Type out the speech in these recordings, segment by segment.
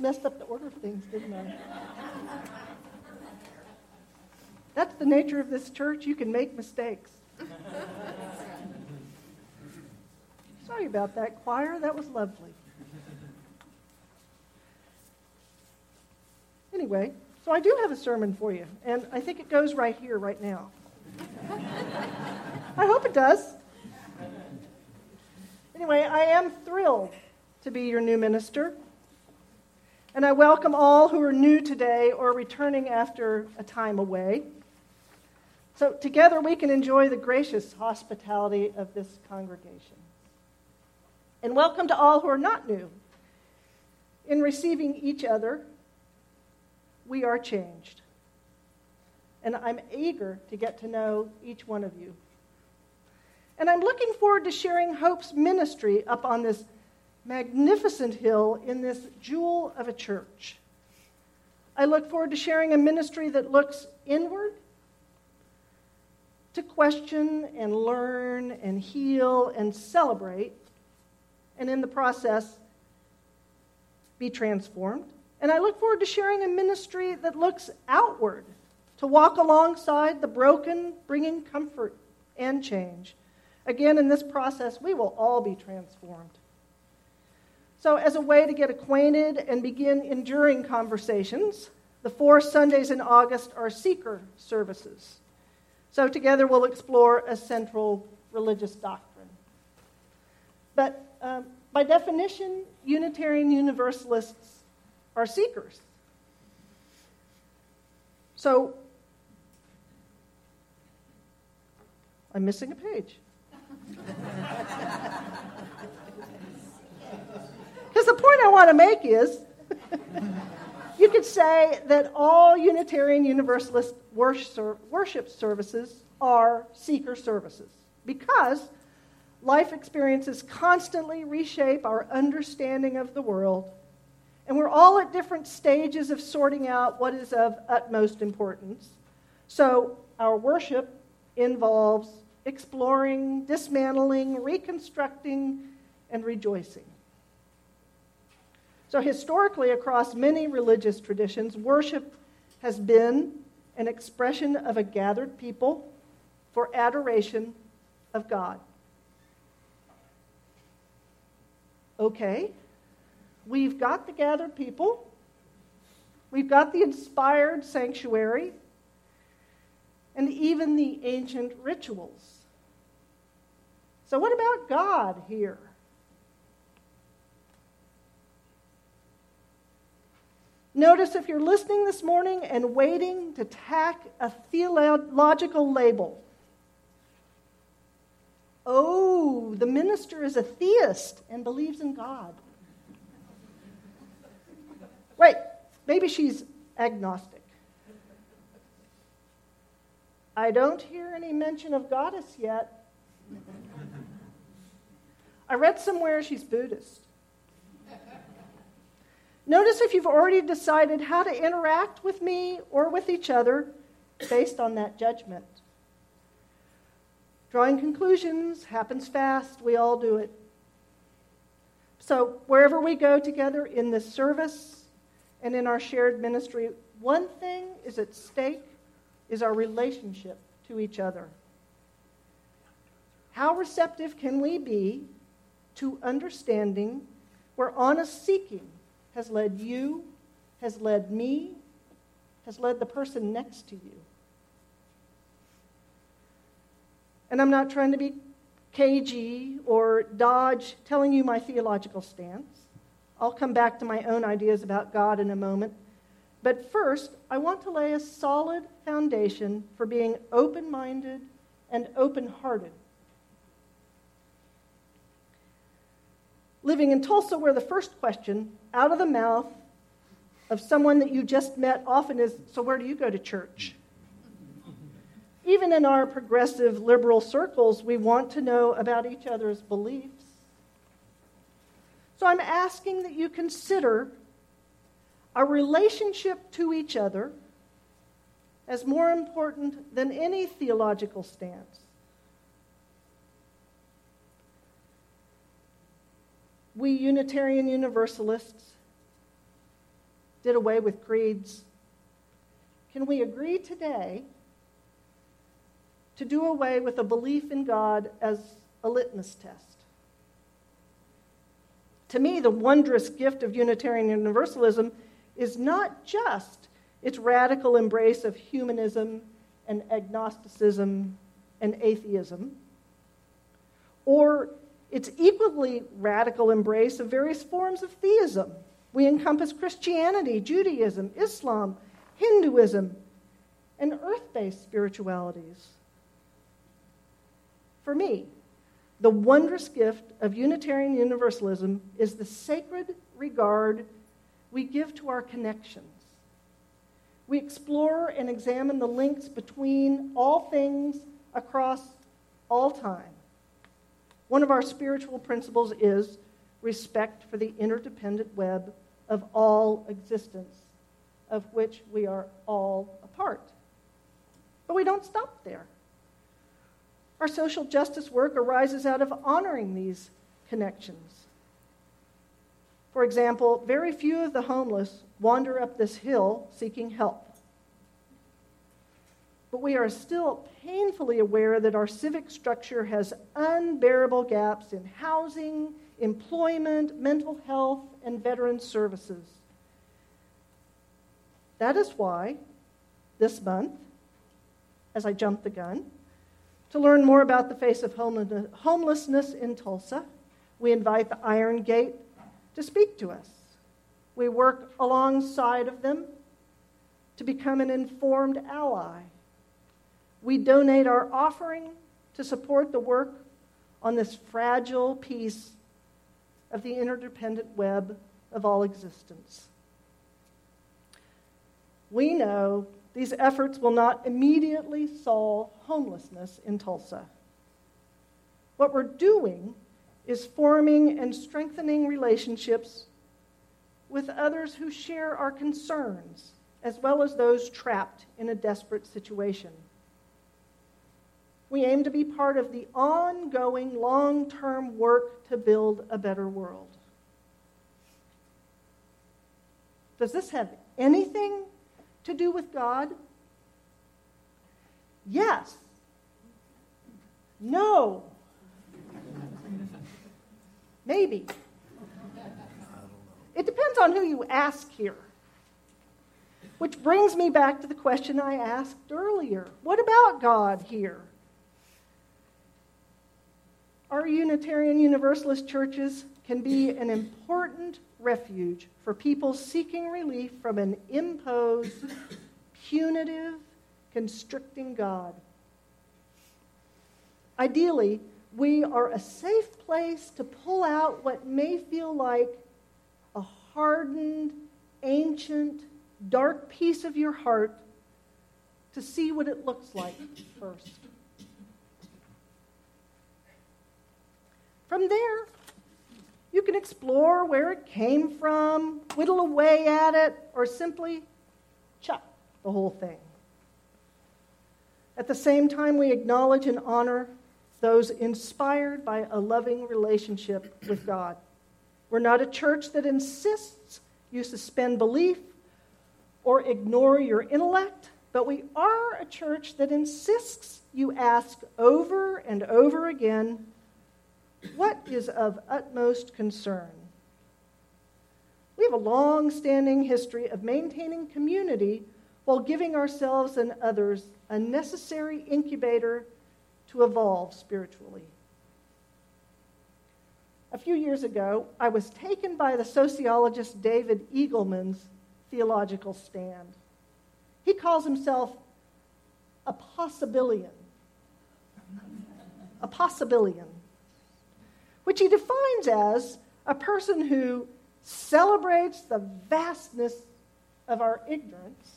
messed up the order of things, didn't I? That's the nature of this church. You can make mistakes. Sorry about that, choir. That was lovely. Anyway, so I do have a sermon for you, and I think it goes right here, right now. I hope it does. Anyway, I am thrilled to be your new minister. And I welcome all who are new today or returning after a time away. So, together we can enjoy the gracious hospitality of this congregation. And welcome to all who are not new. In receiving each other, we are changed. And I'm eager to get to know each one of you. And I'm looking forward to sharing Hope's ministry up on this magnificent hill in this jewel of a church. I look forward to sharing a ministry that looks inward to question and learn and heal and celebrate, and in the process, be transformed. And I look forward to sharing a ministry that looks outward to walk alongside the broken, bringing comfort and change. Again, in this process, we will all be transformed. So, as a way to get acquainted and begin enduring conversations, the four Sundays in August are seeker services. So, together we'll explore a central religious doctrine. But um, by definition, Unitarian Universalists are seekers. So, I'm missing a page. The point I want to make is you could say that all Unitarian Universalist worship services are seeker services because life experiences constantly reshape our understanding of the world, and we're all at different stages of sorting out what is of utmost importance. So, our worship involves exploring, dismantling, reconstructing, and rejoicing. So, historically, across many religious traditions, worship has been an expression of a gathered people for adoration of God. Okay, we've got the gathered people, we've got the inspired sanctuary, and even the ancient rituals. So, what about God here? Notice if you're listening this morning and waiting to tack a theological label. Oh, the minister is a theist and believes in God. Wait, maybe she's agnostic. I don't hear any mention of goddess yet. I read somewhere she's Buddhist. Notice if you've already decided how to interact with me or with each other based on that judgment. Drawing conclusions happens fast, we all do it. So, wherever we go together in this service and in our shared ministry, one thing is at stake is our relationship to each other. How receptive can we be to understanding where honest seeking has led you, has led me, has led the person next to you. And I'm not trying to be cagey or dodge telling you my theological stance. I'll come back to my own ideas about God in a moment. But first, I want to lay a solid foundation for being open minded and open hearted living in Tulsa, where the first question out of the mouth of someone that you just met often is So, where do you go to church? Even in our progressive liberal circles, we want to know about each other's beliefs. So, I'm asking that you consider our relationship to each other as more important than any theological stance. We Unitarian Universalists did away with creeds, can we agree today to do away with a belief in God as a litmus test? To me, the wondrous gift of Unitarian Universalism is not just its radical embrace of humanism and agnosticism and atheism, or its equally radical embrace of various forms of theism. We encompass Christianity, Judaism, Islam, Hinduism, and earth based spiritualities. For me, the wondrous gift of Unitarian Universalism is the sacred regard we give to our connections. We explore and examine the links between all things across all time. One of our spiritual principles is respect for the interdependent web of all existence, of which we are all a part. But we don't stop there. Our social justice work arises out of honoring these connections. For example, very few of the homeless wander up this hill seeking help. But we are still painfully aware that our civic structure has unbearable gaps in housing, employment, mental health, and veteran services. That is why this month, as I jump the gun, to learn more about the face of homelessness in Tulsa, we invite the Iron Gate to speak to us. We work alongside of them to become an informed ally. We donate our offering to support the work on this fragile piece of the interdependent web of all existence. We know these efforts will not immediately solve homelessness in Tulsa. What we're doing is forming and strengthening relationships with others who share our concerns, as well as those trapped in a desperate situation. We aim to be part of the ongoing long term work to build a better world. Does this have anything to do with God? Yes. No. Maybe. It depends on who you ask here. Which brings me back to the question I asked earlier What about God here? Our Unitarian Universalist churches can be an important refuge for people seeking relief from an imposed, punitive, constricting God. Ideally, we are a safe place to pull out what may feel like a hardened, ancient, dark piece of your heart to see what it looks like first. From there, you can explore where it came from, whittle away at it, or simply chuck the whole thing. At the same time, we acknowledge and honor those inspired by a loving relationship with God. We're not a church that insists you suspend belief or ignore your intellect, but we are a church that insists you ask over and over again what is of utmost concern? We have a long standing history of maintaining community while giving ourselves and others a necessary incubator to evolve spiritually. A few years ago, I was taken by the sociologist David Eagleman's theological stand. He calls himself a possibilian. a possibilian which he defines as a person who celebrates the vastness of our ignorance,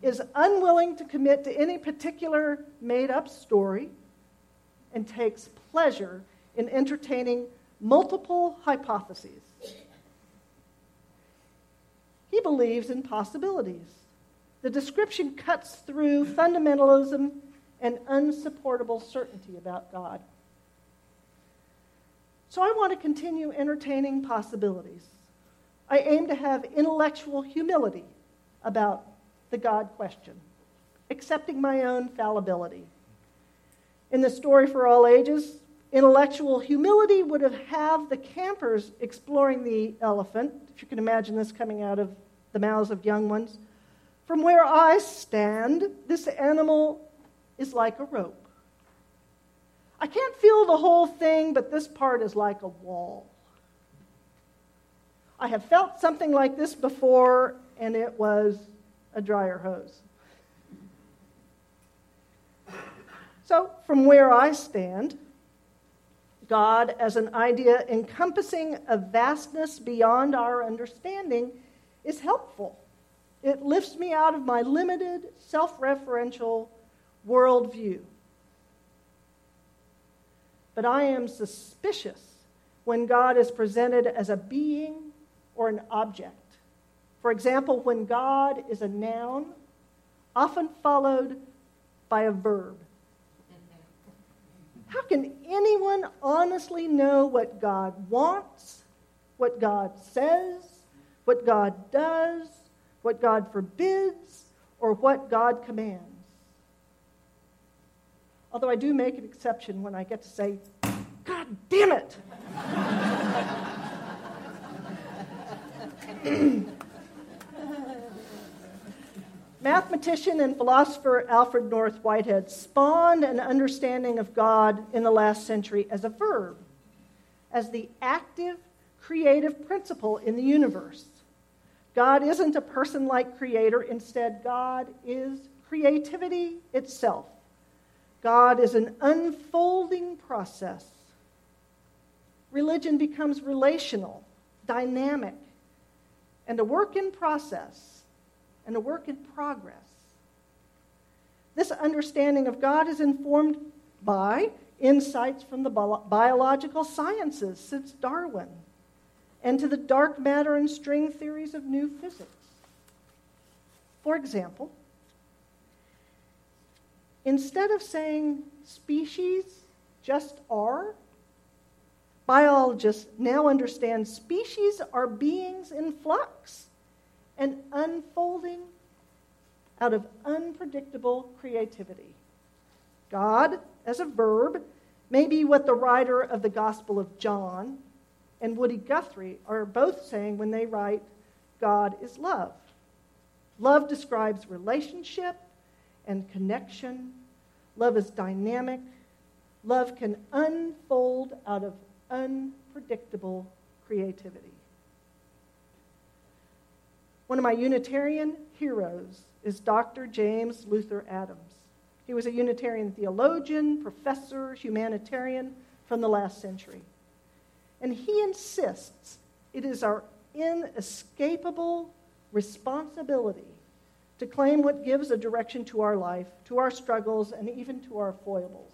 is unwilling to commit to any particular made up story, and takes pleasure in entertaining multiple hypotheses. He believes in possibilities. The description cuts through fundamentalism and unsupportable certainty about God. So I want to continue entertaining possibilities. I aim to have intellectual humility about the God question, accepting my own fallibility. In the story for all ages, intellectual humility would have the campers exploring the elephant, if you can imagine this coming out of the mouths of young ones. From where I stand, this animal is like a rope. I can't feel the whole thing, but this part is like a wall. I have felt something like this before, and it was a dryer hose. So, from where I stand, God as an idea encompassing a vastness beyond our understanding is helpful. It lifts me out of my limited, self referential worldview. But I am suspicious when God is presented as a being or an object. For example, when God is a noun, often followed by a verb. How can anyone honestly know what God wants, what God says, what God does, what God forbids, or what God commands? Although I do make an exception when I get to say, God damn it! Mathematician and philosopher Alfred North Whitehead spawned an understanding of God in the last century as a verb, as the active, creative principle in the universe. God isn't a person like creator, instead, God is creativity itself. God is an unfolding process. Religion becomes relational, dynamic, and a work in process and a work in progress. This understanding of God is informed by insights from the biological sciences since Darwin and to the dark matter and string theories of new physics. For example, Instead of saying species just are, biologists now understand species are beings in flux and unfolding out of unpredictable creativity. God, as a verb, may be what the writer of the Gospel of John and Woody Guthrie are both saying when they write, God is love. Love describes relationship and connection Love is dynamic. Love can unfold out of unpredictable creativity. One of my Unitarian heroes is Dr. James Luther Adams. He was a Unitarian theologian, professor, humanitarian from the last century. And he insists it is our inescapable responsibility to claim what gives a direction to our life, to our struggles, and even to our foibles.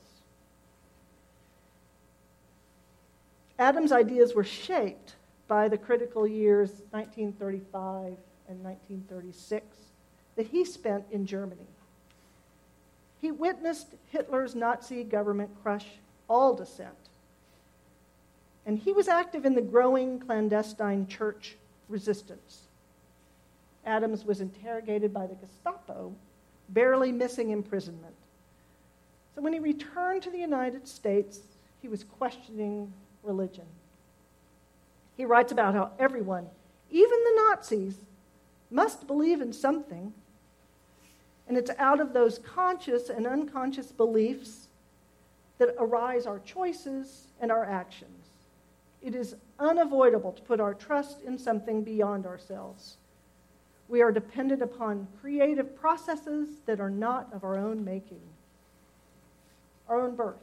Adams' ideas were shaped by the critical years 1935 and 1936 that he spent in Germany. He witnessed Hitler's Nazi government crush all dissent. And he was active in the growing clandestine church resistance. Adams was interrogated by the Gestapo, barely missing imprisonment. So when he returned to the United States, he was questioning religion. He writes about how everyone, even the Nazis, must believe in something. And it's out of those conscious and unconscious beliefs that arise our choices and our actions. It is unavoidable to put our trust in something beyond ourselves. We are dependent upon creative processes that are not of our own making, our own birth.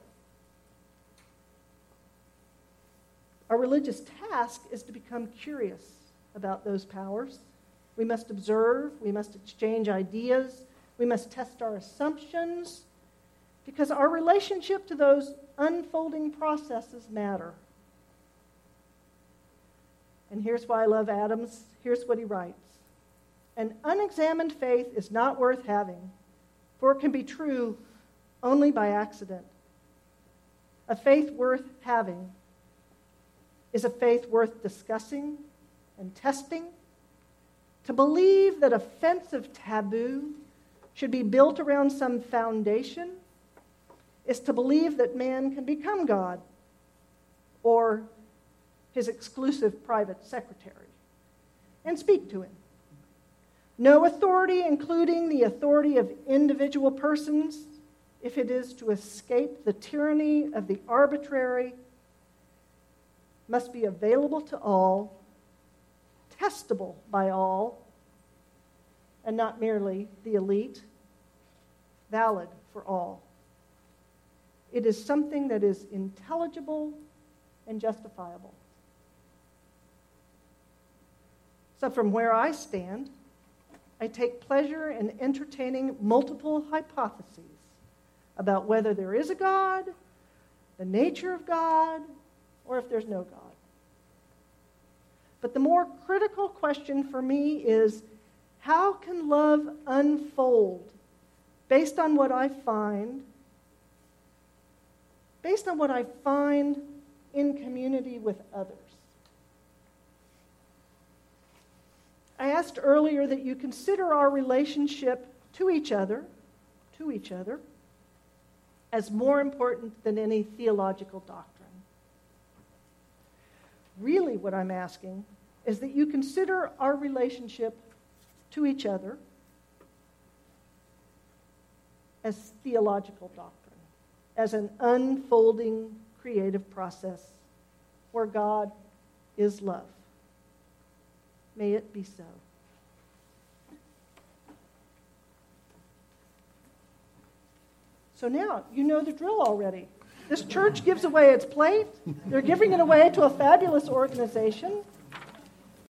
Our religious task is to become curious about those powers. We must observe, we must exchange ideas, we must test our assumptions, because our relationship to those unfolding processes matter. And here's why I love Adams. Here's what he writes an unexamined faith is not worth having, for it can be true only by accident. A faith worth having is a faith worth discussing and testing, to believe that a fence of taboo should be built around some foundation, is to believe that man can become God or his exclusive private secretary and speak to him. No authority, including the authority of individual persons, if it is to escape the tyranny of the arbitrary, must be available to all, testable by all, and not merely the elite, valid for all. It is something that is intelligible and justifiable. So, from where I stand, I take pleasure in entertaining multiple hypotheses about whether there is a God, the nature of God, or if there's no God. But the more critical question for me is how can love unfold based on what I find, based on what I find in community with others? I asked earlier that you consider our relationship to each other, to each other, as more important than any theological doctrine. Really, what I'm asking is that you consider our relationship to each other as theological doctrine, as an unfolding creative process where God is love. May it be so. So now you know the drill already. This church gives away its plate. They're giving it away to a fabulous organization.